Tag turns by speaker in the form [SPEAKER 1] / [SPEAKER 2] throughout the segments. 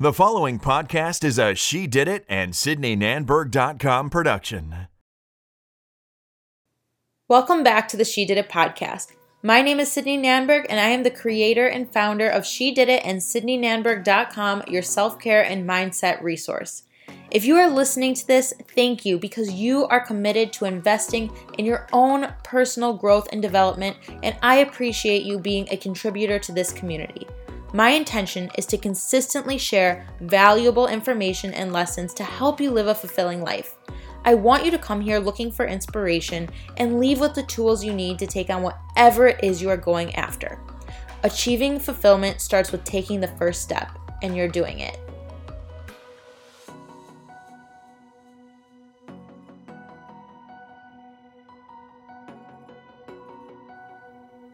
[SPEAKER 1] The following podcast is a She Did It and SydneyNanberg.com production.
[SPEAKER 2] Welcome back to the She Did It podcast. My name is Sydney Nanberg, and I am the creator and founder of She Did It and SydneyNanberg.com, your self care and mindset resource. If you are listening to this, thank you because you are committed to investing in your own personal growth and development, and I appreciate you being a contributor to this community. My intention is to consistently share valuable information and lessons to help you live a fulfilling life. I want you to come here looking for inspiration and leave with the tools you need to take on whatever it is you are going after. Achieving fulfillment starts with taking the first step, and you're doing it.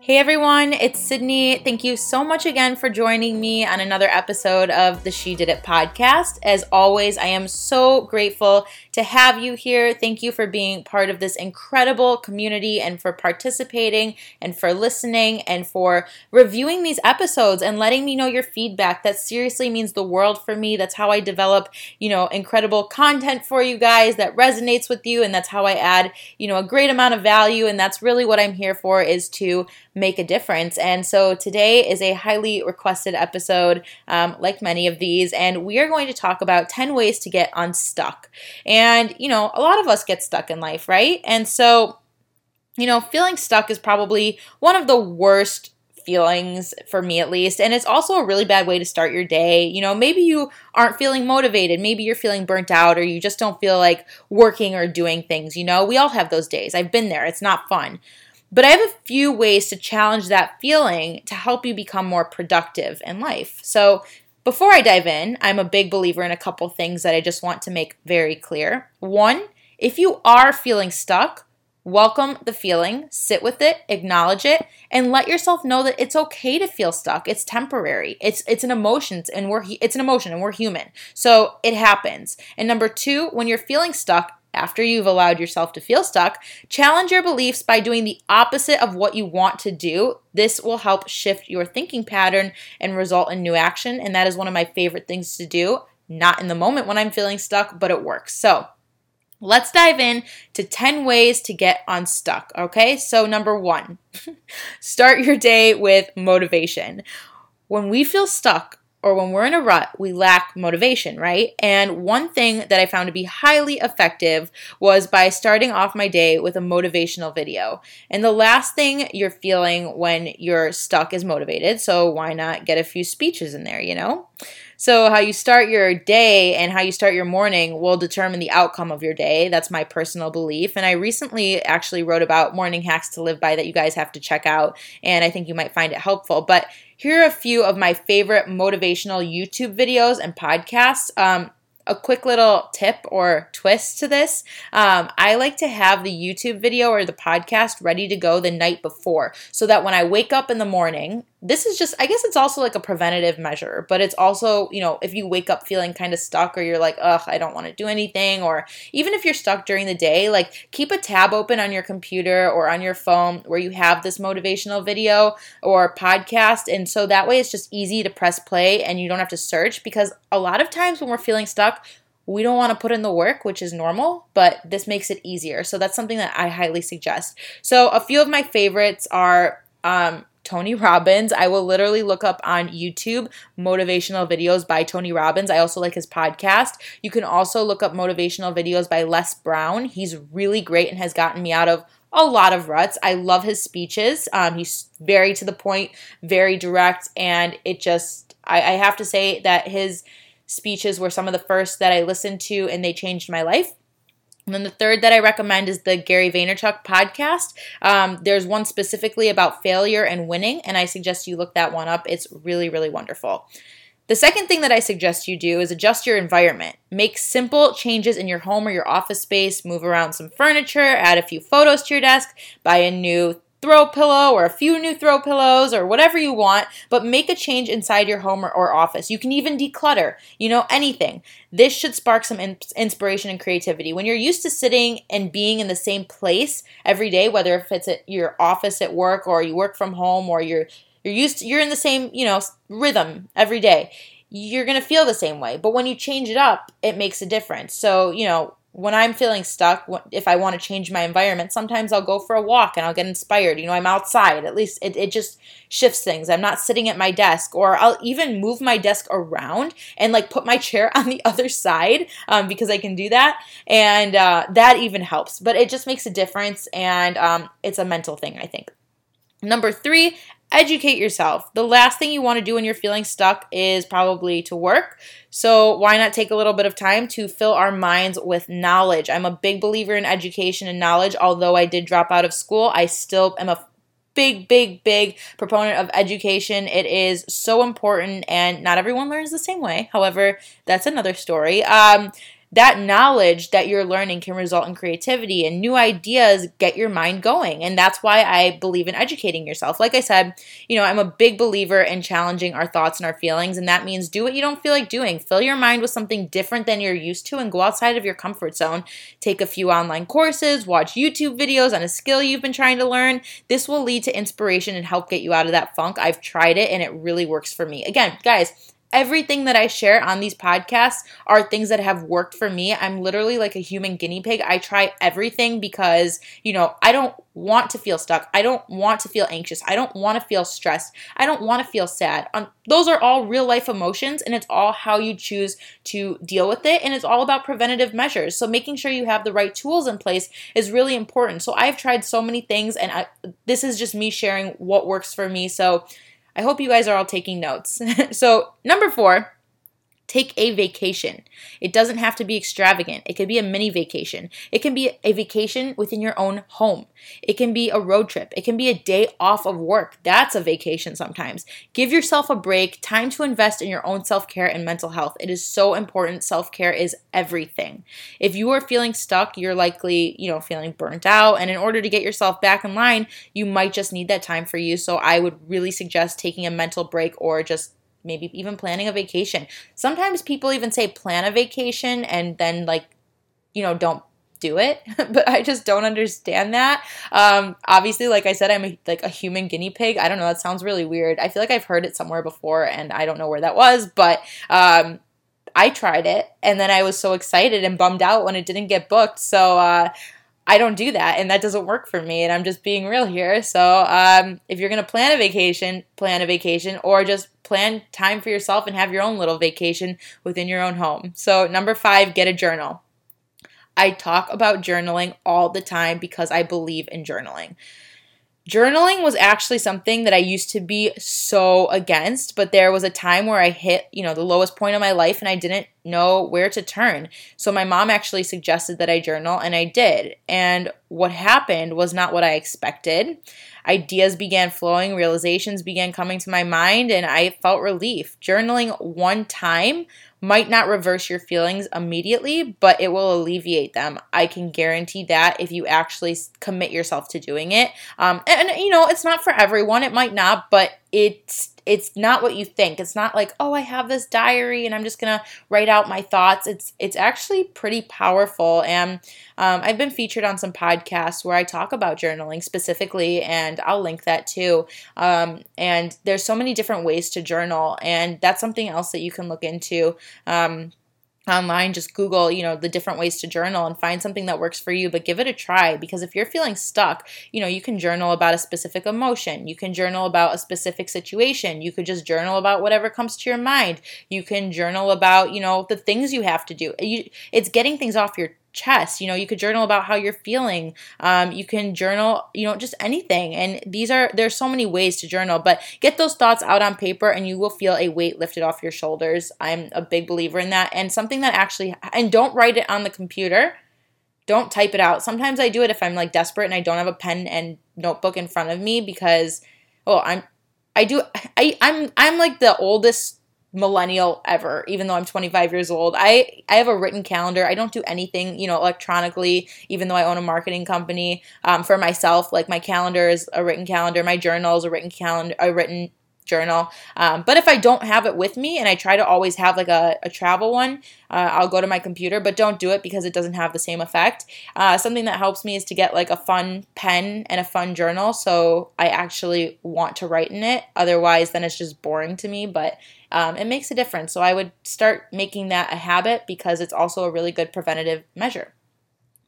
[SPEAKER 2] Hey everyone, it's Sydney. Thank you so much again for joining me on another episode of the She Did It podcast. As always, I am so grateful to have you here. Thank you for being part of this incredible community and for participating and for listening and for reviewing these episodes and letting me know your feedback. That seriously means the world for me. That's how I develop, you know, incredible content for you guys that resonates with you and that's how I add, you know, a great amount of value and that's really what I'm here for is to make a difference. And so today is a highly requested episode, um, like many of these, and we are going to talk about 10 ways to get unstuck. And, you know, a lot of us get stuck in life, right? And so, you know, feeling stuck is probably one of the worst feelings for me at least. And it's also a really bad way to start your day. You know, maybe you aren't feeling motivated. Maybe you're feeling burnt out or you just don't feel like working or doing things. You know, we all have those days. I've been there. It's not fun. But I have a few ways to challenge that feeling to help you become more productive in life. So, before I dive in, I'm a big believer in a couple things that I just want to make very clear. One, if you are feeling stuck, welcome the feeling, sit with it, acknowledge it, and let yourself know that it's okay to feel stuck. It's temporary. It's it's an emotion and we're it's an emotion and we're human. So, it happens. And number 2, when you're feeling stuck, after you've allowed yourself to feel stuck, challenge your beliefs by doing the opposite of what you want to do. This will help shift your thinking pattern and result in new action. And that is one of my favorite things to do. Not in the moment when I'm feeling stuck, but it works. So, Let's dive in to 10 ways to get unstuck. Okay, so number one, start your day with motivation. When we feel stuck, or when we're in a rut, we lack motivation, right? And one thing that I found to be highly effective was by starting off my day with a motivational video. And the last thing you're feeling when you're stuck is motivated, so why not get a few speeches in there, you know? So, how you start your day and how you start your morning will determine the outcome of your day. That's my personal belief. And I recently actually wrote about morning hacks to live by that you guys have to check out. And I think you might find it helpful. But here are a few of my favorite motivational YouTube videos and podcasts. Um, a quick little tip or twist to this. Um, I like to have the YouTube video or the podcast ready to go the night before so that when I wake up in the morning, this is just, I guess it's also like a preventative measure, but it's also, you know, if you wake up feeling kind of stuck or you're like, ugh, I don't want to do anything, or even if you're stuck during the day, like keep a tab open on your computer or on your phone where you have this motivational video or podcast. And so that way it's just easy to press play and you don't have to search because a lot of times when we're feeling stuck, we don't want to put in the work, which is normal, but this makes it easier. So that's something that I highly suggest. So a few of my favorites are um, Tony Robbins. I will literally look up on YouTube motivational videos by Tony Robbins. I also like his podcast. You can also look up motivational videos by Les Brown. He's really great and has gotten me out of a lot of ruts. I love his speeches. Um, he's very to the point, very direct, and it just, I, I have to say that his speeches were some of the first that I listened to and they changed my life. And then the third that I recommend is the Gary Vaynerchuk podcast. Um, there's one specifically about failure and winning, and I suggest you look that one up. It's really, really wonderful. The second thing that I suggest you do is adjust your environment. Make simple changes in your home or your office space, move around some furniture, add a few photos to your desk, buy a new throw pillow or a few new throw pillows or whatever you want, but make a change inside your home or, or office. You can even declutter, you know, anything. This should spark some in- inspiration and creativity. When you're used to sitting and being in the same place every day, whether if it's at your office at work or you work from home or you're you're used to, you're in the same, you know, rhythm every day you're going to feel the same way. But when you change it up, it makes a difference. So, you know, when I'm feeling stuck, if I want to change my environment, sometimes I'll go for a walk and I'll get inspired. You know, I'm outside. At least it, it just shifts things. I'm not sitting at my desk, or I'll even move my desk around and like put my chair on the other side um, because I can do that. And uh, that even helps. But it just makes a difference. And um, it's a mental thing, I think. Number three, educate yourself. The last thing you want to do when you're feeling stuck is probably to work. So, why not take a little bit of time to fill our minds with knowledge? I'm a big believer in education and knowledge. Although I did drop out of school, I still am a big, big, big proponent of education. It is so important, and not everyone learns the same way. However, that's another story. Um, that knowledge that you're learning can result in creativity and new ideas get your mind going. And that's why I believe in educating yourself. Like I said, you know, I'm a big believer in challenging our thoughts and our feelings. And that means do what you don't feel like doing. Fill your mind with something different than you're used to and go outside of your comfort zone. Take a few online courses, watch YouTube videos on a skill you've been trying to learn. This will lead to inspiration and help get you out of that funk. I've tried it and it really works for me. Again, guys, everything that I share on these podcasts are things that have worked for me. I'm literally like a human guinea pig. I try everything because, you know, I don't want to feel stuck. I don't want to feel anxious. I don't want to feel stressed. I don't want to feel sad. Um, those are all real life emotions and it's all how you choose to deal with it and it's all about preventative measures. So making sure you have the right tools in place is really important. So I've tried so many things and I, this is just me sharing what works for me. So I hope you guys are all taking notes. so, number four, Take a vacation. It doesn't have to be extravagant. It could be a mini vacation. It can be a vacation within your own home. It can be a road trip. It can be a day off of work. That's a vacation sometimes. Give yourself a break, time to invest in your own self care and mental health. It is so important. Self care is everything. If you are feeling stuck, you're likely, you know, feeling burnt out. And in order to get yourself back in line, you might just need that time for you. So I would really suggest taking a mental break or just maybe even planning a vacation. Sometimes people even say plan a vacation and then like you know don't do it but i just don't understand that. Um, obviously like i said i'm a, like a human guinea pig. I don't know. That sounds really weird. I feel like i've heard it somewhere before and i don't know where that was but um, i tried it and then i was so excited and bummed out when it didn't get booked. So uh, I don't do that, and that doesn't work for me. And I'm just being real here. So, um, if you're gonna plan a vacation, plan a vacation, or just plan time for yourself and have your own little vacation within your own home. So, number five, get a journal. I talk about journaling all the time because I believe in journaling. Journaling was actually something that I used to be so against, but there was a time where I hit, you know, the lowest point of my life and I didn't know where to turn. So my mom actually suggested that I journal and I did. And what happened was not what I expected. Ideas began flowing, realizations began coming to my mind, and I felt relief. Journaling one time might not reverse your feelings immediately, but it will alleviate them. I can guarantee that if you actually commit yourself to doing it. Um, and, and, you know, it's not for everyone, it might not, but it's it's not what you think. It's not like, oh, I have this diary and I'm just gonna write out my thoughts. It's it's actually pretty powerful, and um, I've been featured on some podcasts where I talk about journaling specifically, and I'll link that too. Um, and there's so many different ways to journal, and that's something else that you can look into. Um, online just google you know the different ways to journal and find something that works for you but give it a try. Because if you're feeling stuck you know you can journal about a specific emotion. You can journal about a specific situation. You could just journal about whatever comes to your mind. You can journal about you know the things you have to do. You, it's getting things off your chest. You know, you could journal about how you're feeling. Um, you can journal, you know, just anything. And these are, there's so many ways to journal, but get those thoughts out on paper and you will feel a weight lifted off your shoulders. I'm a big believer in that. And something that actually, and don't write it on the computer. Don't type it out. Sometimes I do it if I'm like desperate and I don't have a pen and notebook in front of me because, oh, I'm, I do, I, I'm, I'm like the oldest millennial ever even though i'm 25 years old. I i have a written calendar. I don't do anything you know electronically even though i own a marketing company. Um, for myself like my calendar is a written calendar. My journal is a written calendar a written journal. Um, but if I don't have it with me and I try to always have like a, a travel one, uh, I'll go to my computer, but don't do it because it doesn't have the same effect. Uh, something that helps me is to get like a fun pen and a fun journal so I actually want to write in it. Otherwise, then it's just boring to me, but um, it makes a difference. So I would start making that a habit because it's also a really good preventative measure.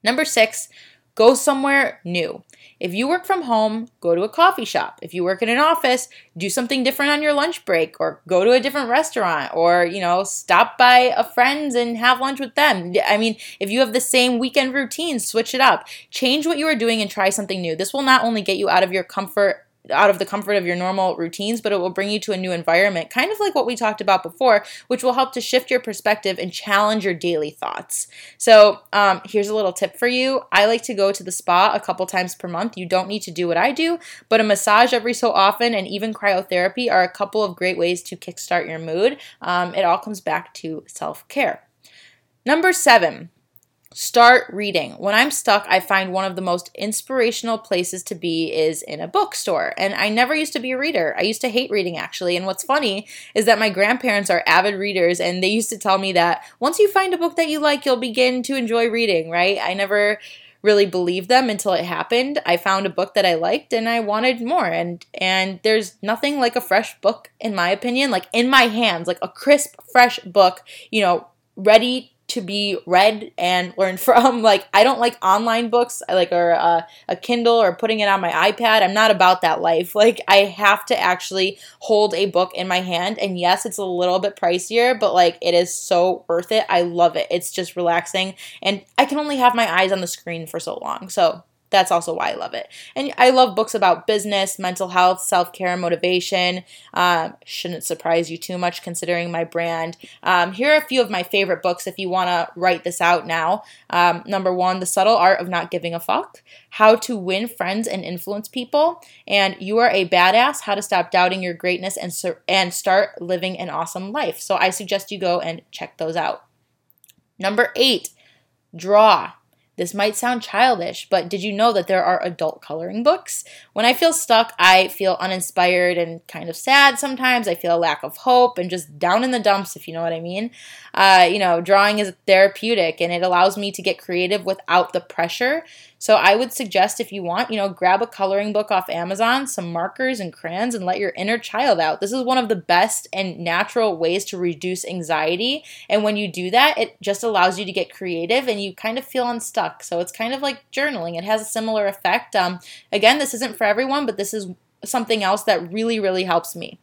[SPEAKER 2] Number six, go somewhere new. If you work from home, go to a coffee shop. If you work in an office, do something different on your lunch break or go to a different restaurant or, you know, stop by a friend's and have lunch with them. I mean, if you have the same weekend routine, switch it up. Change what you are doing and try something new. This will not only get you out of your comfort out of the comfort of your normal routines, but it will bring you to a new environment, kind of like what we talked about before, which will help to shift your perspective and challenge your daily thoughts. So, um, here's a little tip for you. I like to go to the spa a couple times per month. You don't need to do what I do, but a massage every so often and even cryotherapy are a couple of great ways to kickstart your mood. Um, it all comes back to self care. Number seven, Start reading. When I'm stuck, I find one of the most inspirational places to be is in a bookstore. And I never used to be a reader. I used to hate reading actually. And what's funny is that my grandparents are avid readers and they used to tell me that once you find a book that you like, you'll begin to enjoy reading, right? I never really believed them until it happened. I found a book that I liked and I wanted more and and there's nothing like a fresh book in my opinion, like in my hands, like a crisp fresh book, you know, ready to be read and learned from. Like I don't like online books, I like or uh, a Kindle or putting it on my iPad. I'm not about that life. Like I have to actually hold a book in my hand, and yes, it's a little bit pricier, but like it is so worth it. I love it. It's just relaxing, and I can only have my eyes on the screen for so long. So that's also why I love it. And I love books about business, mental health, self care, motivation. Um, shouldn't surprise you too much considering my brand. Um, here are a few of my favorite books if you want to write this out now. Um, number one, The Subtle Art of Not Giving a Fuck, How to Win Friends and Influence People, and You Are a Badass How to Stop Doubting Your Greatness and, and Start Living an Awesome Life. So I suggest you go and check those out. Number eight, Draw. This might sound childish, but did you know that there are adult coloring books? When I feel stuck, I feel uninspired and kind of sad sometimes. I feel a lack of hope and just down in the dumps, if you know what I mean. Uh, you know, drawing is therapeutic and it allows me to get creative without the pressure. So I would suggest if you want, you know, grab a coloring book off Amazon, some markers and crayons, and let your inner child out. This is one of the best and natural ways to reduce anxiety. And when you do that, it just allows you to get creative and you kind of feel unstuck. So it's kind of like journaling. It has a similar effect. Um, again, this isn't for everyone, but this is something else that really, really helps me.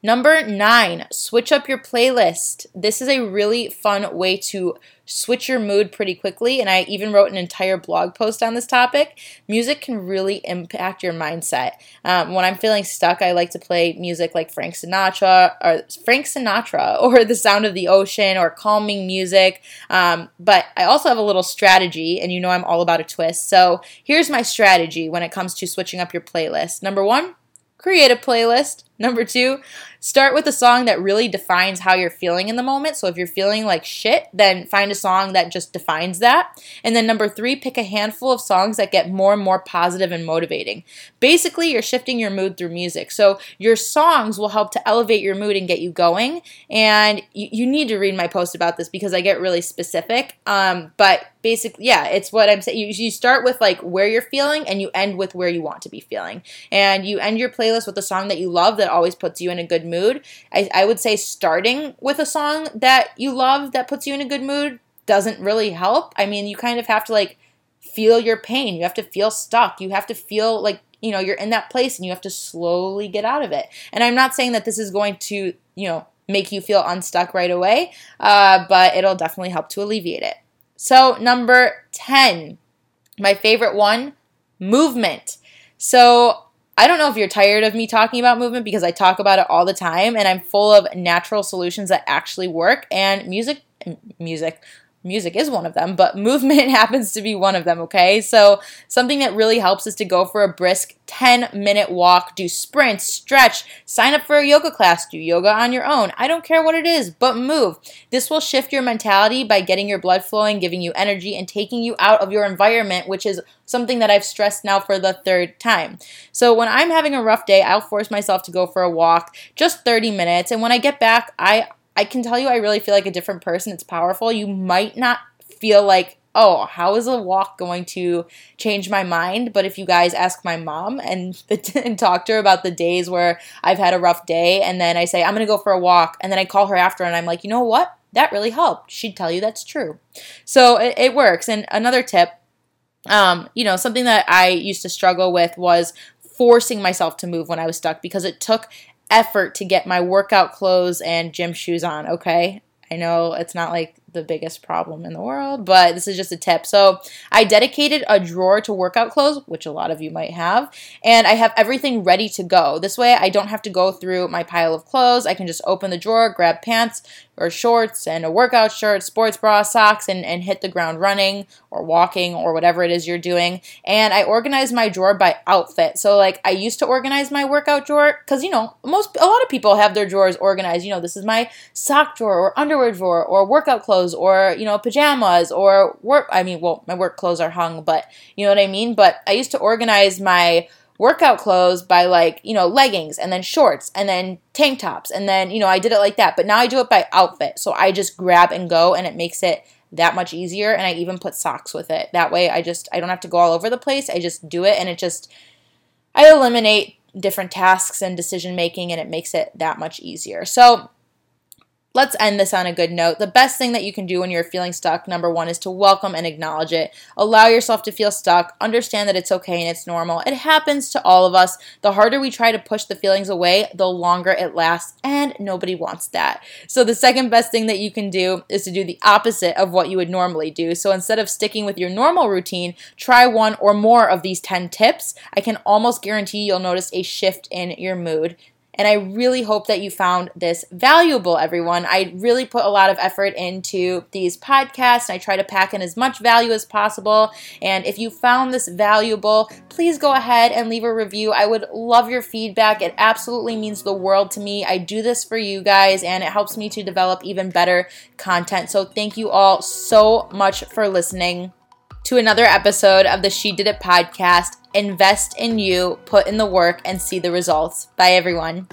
[SPEAKER 2] Number nine, switch up your playlist. This is a really fun way to switch your mood pretty quickly, and I even wrote an entire blog post on this topic. Music can really impact your mindset. Um, when I'm feeling stuck, I like to play music like Frank Sinatra or Frank Sinatra or The Sound of the Ocean or calming music. Um, but I also have a little strategy, and you know I'm all about a twist. So here's my strategy when it comes to switching up your playlist. Number one, create a playlist. Number two, start with a song that really defines how you're feeling in the moment. So if you're feeling like shit, then find a song that just defines that. And then number three, pick a handful of songs that get more and more positive and motivating. Basically, you're shifting your mood through music. So your songs will help to elevate your mood and get you going. And you, you need to read my post about this because I get really specific. Um, but basically, yeah, it's what I'm saying. You, you start with like where you're feeling and you end with where you want to be feeling. And you end your playlist with a song that you love that that always puts you in a good mood. I, I would say starting with a song that you love that puts you in a good mood doesn't really help. I mean, you kind of have to like feel your pain. You have to feel stuck. You have to feel like, you know, you're in that place and you have to slowly get out of it. And I'm not saying that this is going to, you know, make you feel unstuck right away, uh, but it'll definitely help to alleviate it. So, number 10, my favorite one movement. So, I don't know if you're tired of me talking about movement because I talk about it all the time and I'm full of natural solutions that actually work and music music music is one of them, but movement happens to be one of them, okay? So, something that really helps is to go for a brisk 10 minute walk, do sprints, stretch, sign up for a yoga class, do yoga on your own. I don't care what it is, but move. This will shift your mentality by getting your blood flowing, giving you energy, and taking you out of your environment, which is something that I've stressed now for the third time. So, when I'm having a rough day, I'll force myself to go for a walk, just 30 minutes, and when I get back, I I can tell you I really feel like a different person. It's powerful. You might not feel like, oh, how is a walk going to change my mind? But if you guys ask my mom and, and talk to her about the days where I've had a rough day and then I say, I'm going to go for a walk, and then I call her after and I'm like, you know what? That really helped. She'd tell you that's true. So it, it works. And another tip, um, you know, something that I used to struggle with was forcing myself to move when I was stuck because it took effort to get my workout clothes and gym shoes on, okay? I know it's not like the biggest problem in the world, but this is just a tip. So I dedicated a drawer to workout clothes, which a lot of you might have, and I have everything ready to go. This way I don't have to go through my pile of clothes. I can just open the drawer, grab pants or shorts and a workout shirt, sports bra, socks, and, and hit the ground running or walking or whatever it is you're doing. And I organize my drawer by outfit. So like I used to organize my workout drawer because you know most a lot of people have their drawers organized. You know this is my sock drawer or underwear drawer or workout clothes clothes or, you know, pajamas or work. I mean, well, my work clothes are hung, but you know what I mean? But I used to organize my workout clothes by like, you know, leggings and then shorts and then tank tops. And then, you know, I did it like that. But now I do it by outfit. So I just grab and go and it makes it that much easier. And I even put socks with it. That way I just, I don't have to go all over the place. I just do it and it just, I eliminate different tasks and decision making and it makes it that much easier. So, let's end this on a good note. The best thing that you can do when you're feeling stuck, number one, is to welcome and acknowledge it. Allow yourself to feel stuck. Understand that it's okay and it's normal. It happens to all of us. The harder we try to push the feelings away, the longer it lasts, and nobody wants that. So, the second best thing that you can do is to do the opposite of what you would normally do. So, instead of sticking with your normal routine, try one or more of these 10 tips. I can almost guarantee you'll notice a shift in your mood. And I really hope that you found this valuable, everyone. I really put a lot of effort into these podcasts. I try to pack in as much value as possible. And if you found this valuable, please go ahead and leave a review. I would love your feedback. It absolutely means the world to me. I do this for you guys, and it helps me to develop even better content. So thank you all so much for listening to another episode of the She Did It podcast. Invest in you, put in the work, and see the results. Bye, everyone.